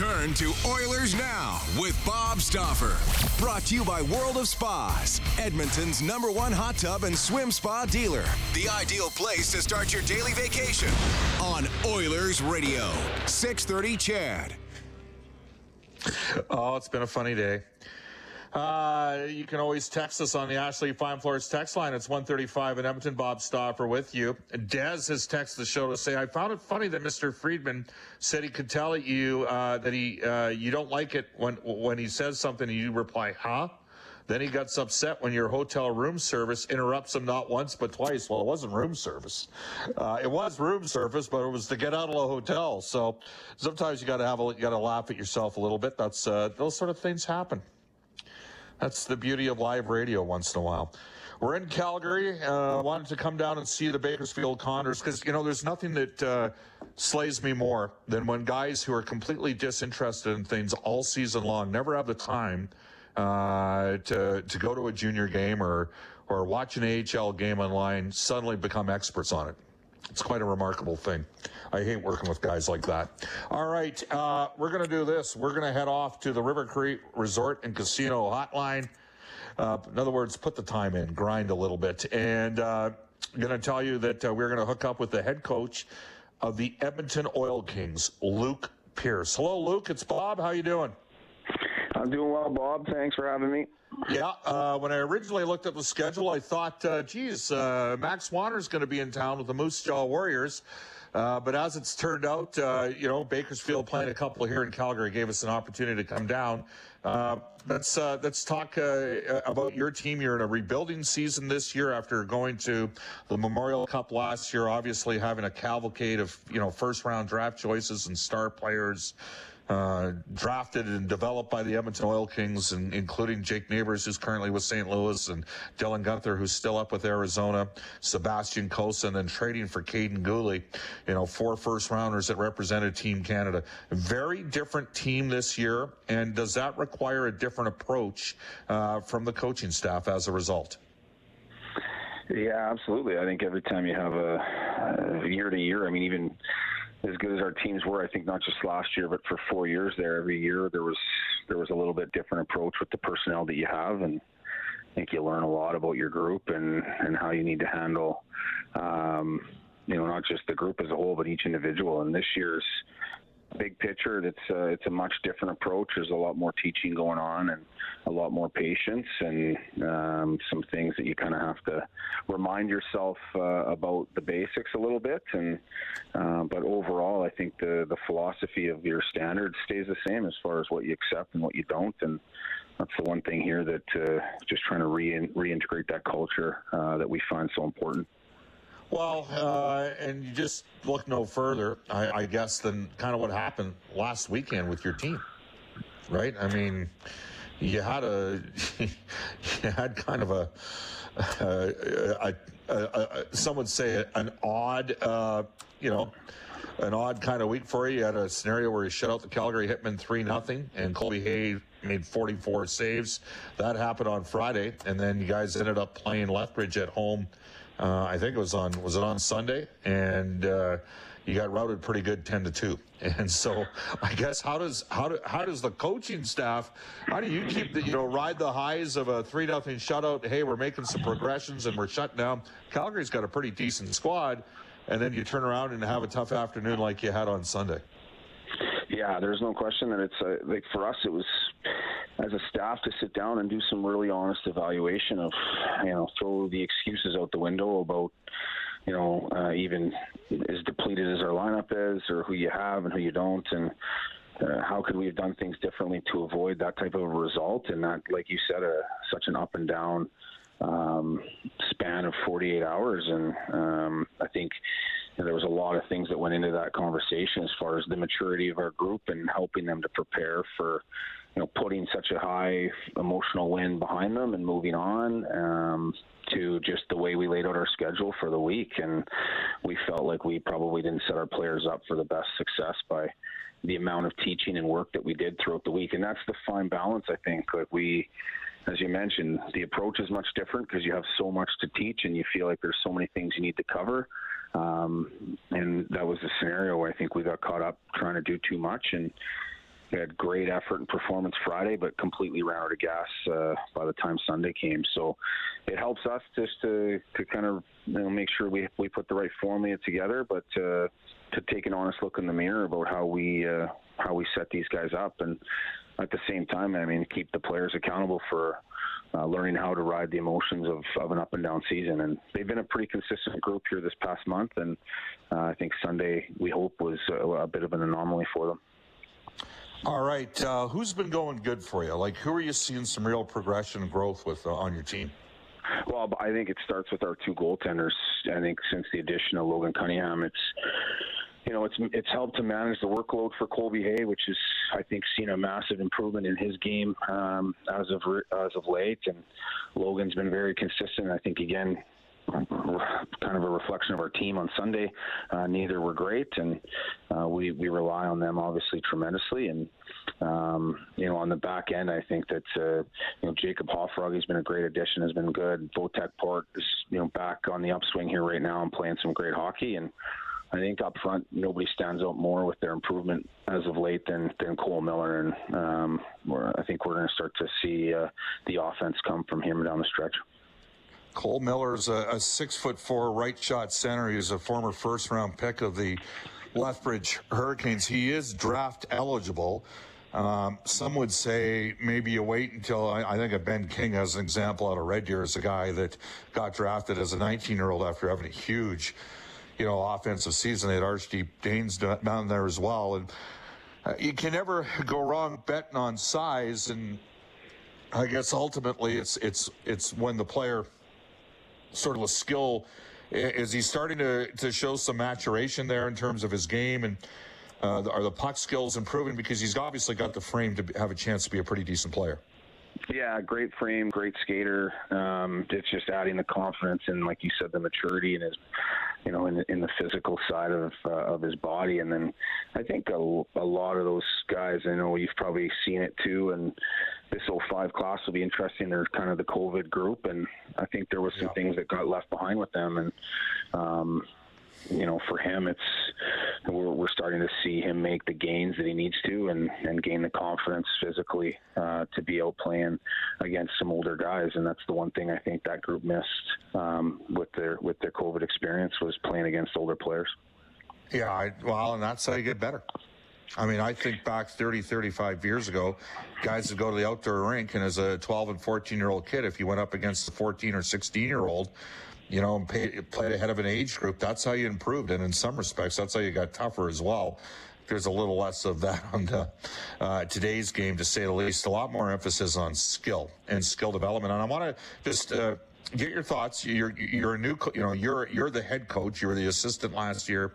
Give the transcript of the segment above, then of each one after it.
Return to Oilers Now with Bob Stauffer. Brought to you by World of Spas, Edmonton's number one hot tub and swim spa dealer. The ideal place to start your daily vacation on Oilers Radio. 630 CHED. Oh, it's been a funny day. Uh, you can always text us on the Ashley Fine Floors text line. It's 135 in Edmonton. Bob Stauffer with you. Dez has texted the show to say, I found it funny that Mr. Friedman said he could tell you uh, that he uh, you don't like it when when he says something and you reply, huh? Then he gets upset when your hotel room service interrupts him not once but twice. Well, it wasn't room service. Uh, it was room service, but it was to get out of the hotel. So sometimes you got to have a, you got to laugh at yourself a little bit. That's uh, those sort of things happen. That's the beauty of live radio once in a while. We're in Calgary. Uh, wanted to come down and see the Bakersfield Condors because, you know, there's nothing that uh, slays me more than when guys who are completely disinterested in things all season long never have the time uh, to, to go to a junior game or, or watch an AHL game online suddenly become experts on it. It's quite a remarkable thing. I hate working with guys like that. All right, uh, we're going to do this. We're going to head off to the River Cree Resort and Casino Hotline. Uh, in other words, put the time in, grind a little bit, and uh, I'm going to tell you that uh, we're going to hook up with the head coach of the Edmonton Oil Kings, Luke Pierce. Hello, Luke. It's Bob. How you doing? I'm doing well, Bob. Thanks for having me. Yeah, uh, when I originally looked at the schedule, I thought, uh, geez, uh, Max Wanner's going to be in town with the Moose Jaw Warriors. Uh, but as it's turned out, uh, you know, Bakersfield playing a couple here in Calgary gave us an opportunity to come down. Uh, let's uh, let's talk about your team. You're in a rebuilding season this year after going to the Memorial Cup last year. Obviously, having a cavalcade of you know first round draft choices and star players. Uh, drafted and developed by the Edmonton Oil Kings, and including Jake Neighbors, who's currently with St. Louis, and Dylan Guenther, who's still up with Arizona, Sebastian Cossa, and then trading for Kaiden Guhle. You know, four first rounders that represented Team Canada. Very different team this year, and does that require a different approach uh, from the coaching staff as a result? Yeah, absolutely. I think every time you have a year to year, I mean, even as good as our teams were, I think not just last year, but for four years there, every year there was there was a little bit different approach with the personnel that you have, and I think you learn a lot about your group and and how you need to handle, um, you know, not just the group as a whole, but each individual. And this year's big picture, it's uh, it's a much different approach. There's a lot more teaching going on and a lot more patience and um, some things that you kind of have to remind yourself uh, about the basics a little bit. And uh, but overall, I think the the philosophy of your standards stays the same as far as what you accept and what you don't. And that's the one thing here that uh, just trying to re- reintegrate that culture uh, that we find so important. Well, uh, and you just look no further, I, I, guess, than kind of what happened last weekend with your team, right? I mean, you had a, you had kind of a, a, a, a some would say an odd, uh, you know, an odd kind of week for you. You had a scenario where you shut out the Calgary Hitmen three nothing, and Colby Hay made 44 saves. That happened on Friday, and then you guys ended up playing Lethbridge at home uh, I think it was on was it on Sunday, and uh, you got routed pretty good 10 to 2 and so i guess how does how do, how does the coaching staff how do you keep the you know ride the highs of a 3 nothing shutout? Hey we're making some progressions and we're shut down. Calgary's got a pretty decent squad and then you turn around and have a tough afternoon like you had on sunday yeah there's no question that it's uh, like for us it was as a staff to sit down and do some really honest evaluation of you know throw the excuses out the window about you know, uh, even as depleted as our lineup is, or who you have and who you don't, and uh, how could we have done things differently to avoid that type of result and not, like you said, a, such an up and down um, span of 48 hours. And um, I think there was a lot of things that went into that conversation as far as the maturity of our group and helping them to prepare for you know, putting such a high emotional win behind them and moving on. Um, to just the way we laid out our schedule for the week. And we felt like we probably didn't set our players up for the best success by the amount of teaching and work that we did throughout the week. And that's the fine balance, I think. Like we, as you mentioned, the approach is much different because you have so much to teach and you feel like there's so many things you need to cover. Um, and that was the scenario where I think we got caught up trying to do too much and we had great effort and performance Friday, but completely ran out of gas uh, by the time Sunday came. So it helps us just to, to kind of you know, make sure we we put the right formula together, but uh, to take an honest look in the mirror about how we uh, how we set these guys up, and at the same time, I mean, keep the players accountable for. Uh, learning how to ride the emotions of, of an up and down season. And they've been a pretty consistent group here this past month. And uh, I think Sunday, we hope, was a, a bit of an anomaly for them. All right. Uh, who's been going good for you? Like, who are you seeing some real progression and growth with uh, on your team? Well, I think it starts with our two goaltenders. I think since the addition of Logan Cunningham, it's you know it's it's helped to manage the workload for Colby Hay, which is I think seen a massive improvement in his game um, as of as of late. And Logan's been very consistent. I think again kind of a reflection of our team on Sunday. Uh, neither were great, and uh, we we rely on them obviously tremendously. And um, you know, on the back end, I think that uh, you know Jacob Hoffrog has been a great addition, has been good. Votek Port is you know back on the upswing here right now and playing some great hockey. And I think up front, nobody stands out more with their improvement as of late than, than Cole Miller, and um, I think we're going to start to see uh, the offense come from him down the stretch. Cole Miller's a, a six foot four right shot center. He's a former first round pick of the Lethbridge Hurricanes. He is draft eligible. Um, some would say maybe you wait until I, I think of Ben King as an example out of Red Deer as a guy that got drafted as a 19 year old after having a huge, you know, offensive season. They had Arshdeep Bains down there as well, and uh, you can never go wrong betting on size. And I guess ultimately it's it's it's when the player sort of a skill. Is he starting to, to show some maturation there in terms of his game? And uh, are the puck skills improving? Because he's obviously got the frame to have a chance to be a pretty decent player. Yeah, great frame, great skater. Um, it's just adding the confidence and, like you said, the maturity in his, you know, in, in the physical side of uh, of his body. And then I think a, a lot of those guys, I know you've probably seen it too. And this 05 class will be interesting. They're kind of the COVID group, and I think there was some yeah. things that got left behind with them. And um, you know, for him, it's we're, we're starting to see him make the gains that he needs to, and and gain the confidence physically uh, to be out playing against some older guys. And that's the one thing I think that group missed um, with their with their COVID experience was playing against older players. Yeah, I, well, and that's how you get better. I mean, I think back 30, 35 years ago, guys would go to the outdoor rink, and as a 12 and 14 year old kid, if you went up against a 14 or 16 year old, you know, and pay, played ahead of an age group, that's how you improved. And in some respects, that's how you got tougher as well. There's a little less of that on the, uh, today's game, to say the least. A lot more emphasis on skill and skill development. And I want to just uh, get your thoughts. You're you're a new, you know, you're you're the head coach. You were the assistant last year.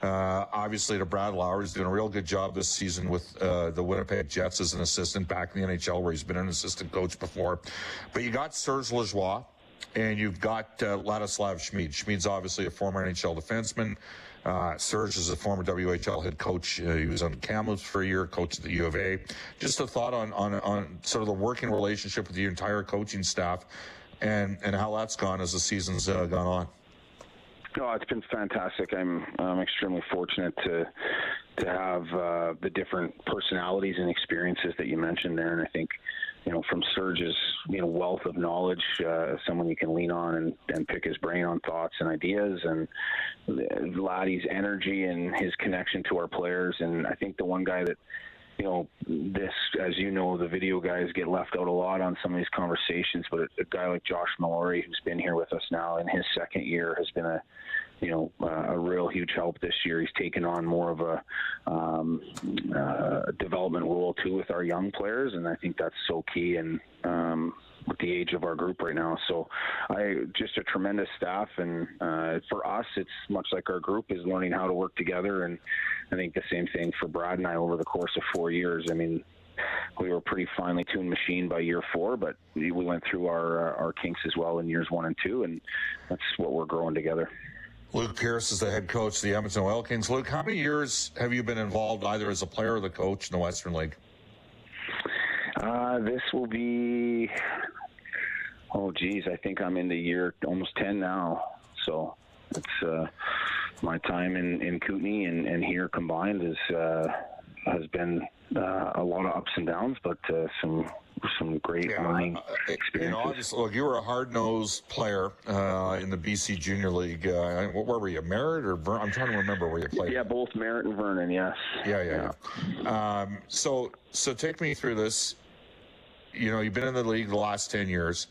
Uh, obviously, to Brad Lauer, he's doing a real good job this season with uh, the Winnipeg Jets as an assistant back in the NHL, where he's been an assistant coach before. But you got Serge Lajoie and you've got uh, Ladislav Smid. Smid's obviously a former NHL defenseman. Uh, Serge is a former WHL head coach. Uh, he was on Kamloops for a year, coach at the U of A. Just a thought on, on, on sort of the working relationship with the entire coaching staff and, and how that's gone as the season's uh, gone on. Oh, it's been fantastic. I'm I'm extremely fortunate to to have uh, the different personalities and experiences that you mentioned there, and I think you know from Serge's you know wealth of knowledge, uh, someone you can lean on and, and pick his brain on thoughts and ideas, and Laddie's energy and his connection to our players, and I think the one guy that you know, this, as you know, the video guys get left out a lot on some of these conversations. But a, a guy like Josh Mallory, who's been here with us now in his second year, has been a, you know, uh, a real huge help this year. He's taken on more of a um, uh, development role too with our young players, and I think that's so key. And um, with the age of our group right now. So, I just a tremendous staff, and uh, for us, it's much like our group is learning how to work together. And I think the same thing for Brad and I over the course of four years. I mean, we were a pretty finely tuned machine by year four, but we went through our our kinks as well in years one and two, and that's what we're growing together. Luke Pierce is the head coach of the Edmonton Oil Kings. Luke, how many years have you been involved either as a player or the coach in the Western League? Uh, this will be, oh geez, I think I'm in the year almost 10 now. So it's uh, my time in, in Kootenay and, and here combined is, uh, has been uh, a lot of ups and downs, but uh, some some great yeah, learning uh, experiences. You know, look, you were a hard nosed player uh, in the BC Junior League. Uh, where were you, Merritt or Ver- I'm trying to remember where you played. Yeah, both Merritt and Vernon. Yes. Yeah, yeah. yeah. Um, so, so take me through this. You know, you've been in the league the last ten years.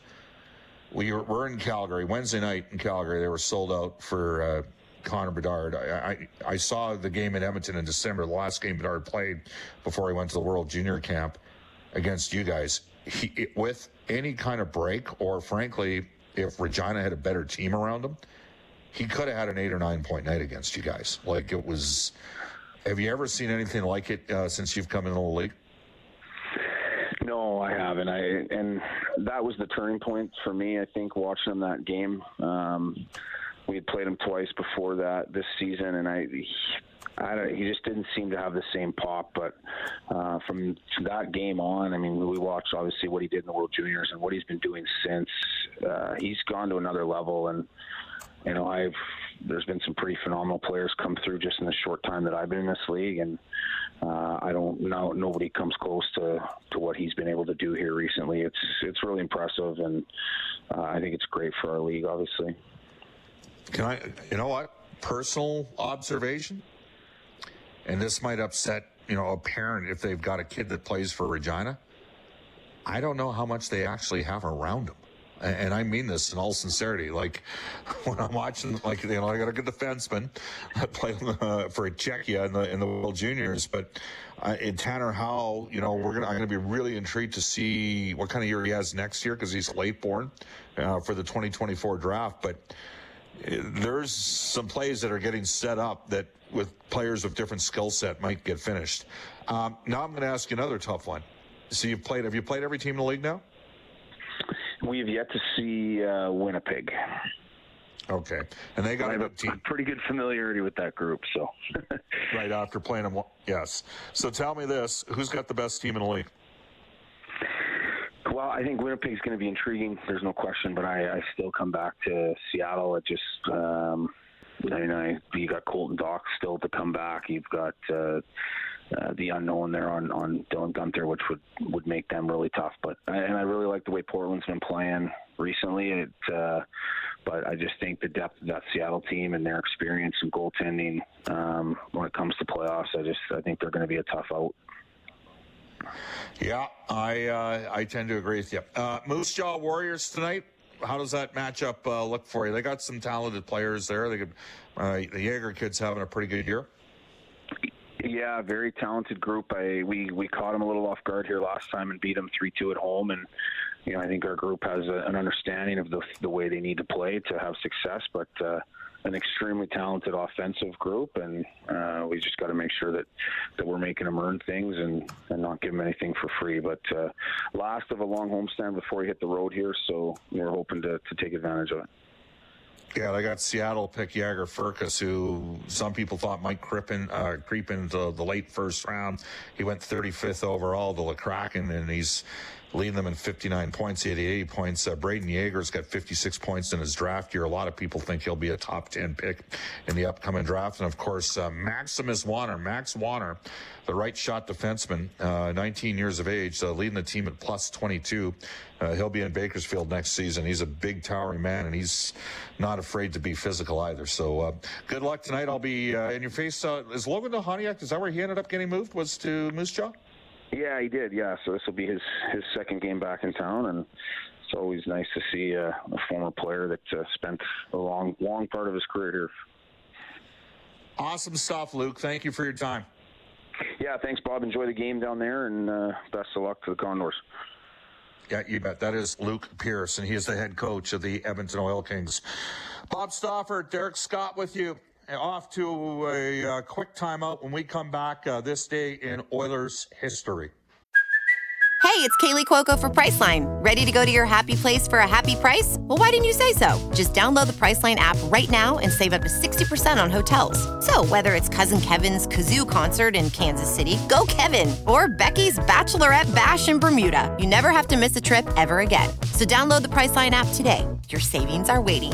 We were, we're in Calgary Wednesday night in Calgary. They were sold out for uh, Connor Bedard. I, I, I saw the game in Edmonton in December, the last game Bedard played before he went to the World Junior Camp against you guys. He, with any kind of break, or frankly, if Regina had a better team around him, he could have had an eight or nine point night against you guys. Like it was. Have you ever seen anything like it uh, since you've come into the league? No, I haven't. I and that was the turning point for me. I think watching that game. Um, we had played him twice before that this season, and I, I don't. he just didn't seem to have the same pop. But uh, from that game on, I mean, we watched obviously what he did in the World Juniors and what he's been doing since. Uh, he's gone to another level, and you know, I've there's been some pretty phenomenal players come through just in the short time that I've been in this league, and uh, I don't know nobody comes close to, to what he's been able to do here recently. It's it's really impressive, and uh, I think it's great for our league, obviously. Can I, you know what? Personal observation, and this might upset, you know, a parent if they've got a kid that plays for Regina. I don't know how much they actually have around them. And I mean this in all sincerity. Like when I'm watching, like you know, I got a good defenseman play uh, for Czechia in the in the World Juniors, but uh, in Tanner Howe, you know, we're gonna I'm gonna be really intrigued to see what kind of year he has next year because he's late born uh, for the 2024 draft. But there's some plays that are getting set up that with players of different skill set might get finished. Um, now I'm going to ask you another tough one. So you've played. Have you played every team in the league now? We have yet to see uh, Winnipeg. Okay, and they got I a team. pretty good familiarity with that group. So right after playing them, yes. So tell me this: Who's got the best team in the league? Well, I think Winnipeg's going to be intriguing. There's no question, but I, I still come back to Seattle. It just, um, I mean, I, you got Colton Dach still to come back. You've got uh, uh, the unknown there on on Dylan Guenther, which would would make them really tough. But and I really like the way Portland's been playing recently. It, uh, but I just think the depth of that Seattle team and their experience in goaltending um, when it comes to playoffs, I just I think they're going to be a tough out. Yeah, I uh, I tend to agree with you. Uh, Moose Jaw Warriors tonight. How does that matchup uh, look for you? They got some talented players there. They could, uh, the Yager kids having a pretty good year. Yeah, very talented group. I we we caught them a little off guard here last time and beat them three two at home, and you know I think our group has a, an understanding of the the way they need to play to have success, but. Uh, an extremely talented offensive group, and uh, we just got to make sure that, that we're making them earn things and, and not give them anything for free. But uh, last of a long homestand before we hit the road here, so we're hoping to, to take advantage of it. Yeah, they got Seattle pick Jagger Firkus, who some people thought might creep, in, uh, creep into the late first round. He went 35th overall to the Kraken, and he's leading them in 59 points. He had 80 points. Uh, Brayden Yager's got 56 points in his draft year. A lot of people think he'll be a top 10 pick in the upcoming draft. And of course, uh, Maximus Wanner, Max Wanner, the right shot defenseman, uh, 19 years of age, uh, leading the team at plus 22. Uh, he'll be in Bakersfield next season. He's a big, towering man, and he's not afraid to be physical either. So uh, good luck tonight. I'll be in your face. is Logan Ohaniak, is that where he ended up getting moved? Was to Moose Jaw? Yeah, he did. Yeah, so this will be his his second game back in town, and it's always nice to see uh, a former player that uh, spent a long long part of his career here. Awesome stuff, Luke. Thank you for your time. Yeah, thanks, Bob. Enjoy the game down there, and uh, best of luck to the Condors. Yeah, you bet. That is Luke Pierce, and he is the head coach of the Edmonton Oil Kings. Bob Stauffer, Derek Scott with you off to a uh, quick timeout when we come back uh, this day in Oilers history. Hey, it's Kaley Cuoco for Priceline. Ready to go to your happy place for a happy price? Well, why didn't you say so? Just download the Priceline app right now and save up to 60% on hotels. So, whether it's Cousin Kevin's Kazoo concert in Kansas City, go Kevin, or Becky's Bachelorette Bash in Bermuda, you never have to miss a trip ever again. So, download the Priceline app today. Your savings are waiting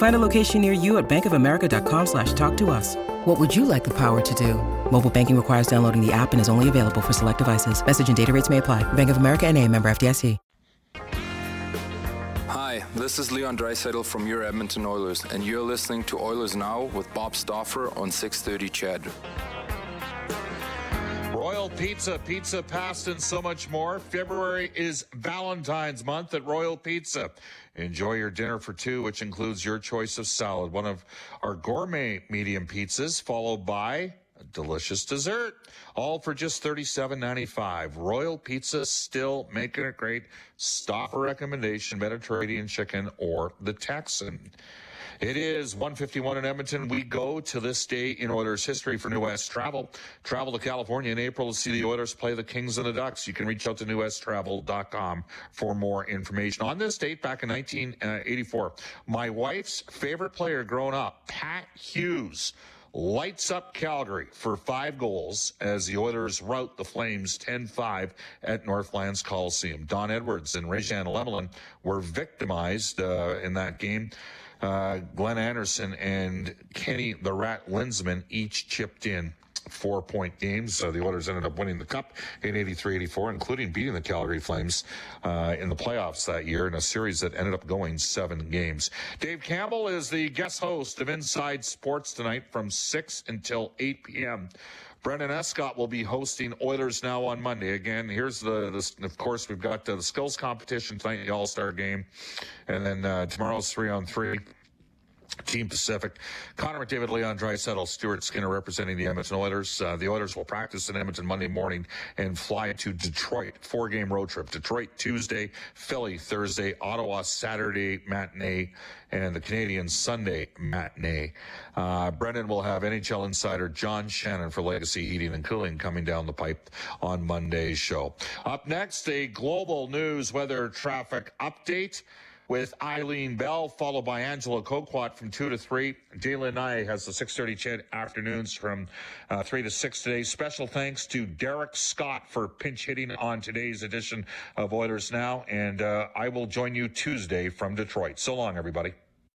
Find a location near you at bankofamerica.com slash talk to us. What would you like the power to do? Mobile banking requires downloading the app and is only available for select devices. Message and data rates may apply. Bank of America and a member FDIC. Hi, this is Leon Draisaitl from your Edmonton Oilers, and you're listening to Oilers Now with Bob Stauffer on 630 CHED. Royal Pizza, pizza, pasta, and so much more. February is Valentine's month at Royal Pizza. Enjoy your dinner for two, which includes your choice of salad, one of our gourmet medium pizzas, followed by a delicious dessert, all for just $37.95. Royal Pizza still making it great. Stop a recommendation, Mediterranean chicken or the Texan. It is 151 in Edmonton. We go to this day in Oilers history for New West Travel. Travel to California in April to see the Oilers play the Kings and the Ducks. You can reach out to newwesttravel.com for more information. On this date, back in 1984, my wife's favorite player growing up, Pat Hughes, lights up Calgary for five goals as the Oilers rout the Flames 10-5 at Northlands Coliseum. Don Edwards and Rejean Lemelin were victimized uh, in that game. Uh, Glenn Anderson and Kenny the Rat Linseman each chipped in four point games. Uh, the Oilers ended up winning the Cup in 83 84, including beating the Calgary Flames uh, in the playoffs that year in a series that ended up going seven games. Dave Campbell is the guest host of Inside Sports tonight from 6 until 8 p.m. Brendan Escott will be hosting Oilers Now on Monday. Again, here's the, the of course, we've got uh, the skills competition tonight, the All Star game, and then uh, tomorrow's three on three. Team Pacific. Connor McDavid, Leon Draisaitl, Stuart Skinner representing the Edmonton Oilers. Uh, the Oilers will practice in Edmonton Monday morning and fly to Detroit. Four game road trip. Detroit Tuesday, Philly Thursday, Ottawa Saturday matinee, and the Canadiens Sunday matinee. Uh, Brendan will have NHL insider John Shannon for Legacy Heating and Cooling coming down the pipe on Monday's show. Up next, a global news weather traffic update with Eileen Bell, followed by Angela Kokott from 2 to 3. Dayla Nye has the 6.30 CHED afternoons from uh, 3 to 6 today. Special thanks to Derek Scott for pinch hitting on today's edition of Oilers Now. And uh, I will join you Tuesday from Detroit. So long, everybody.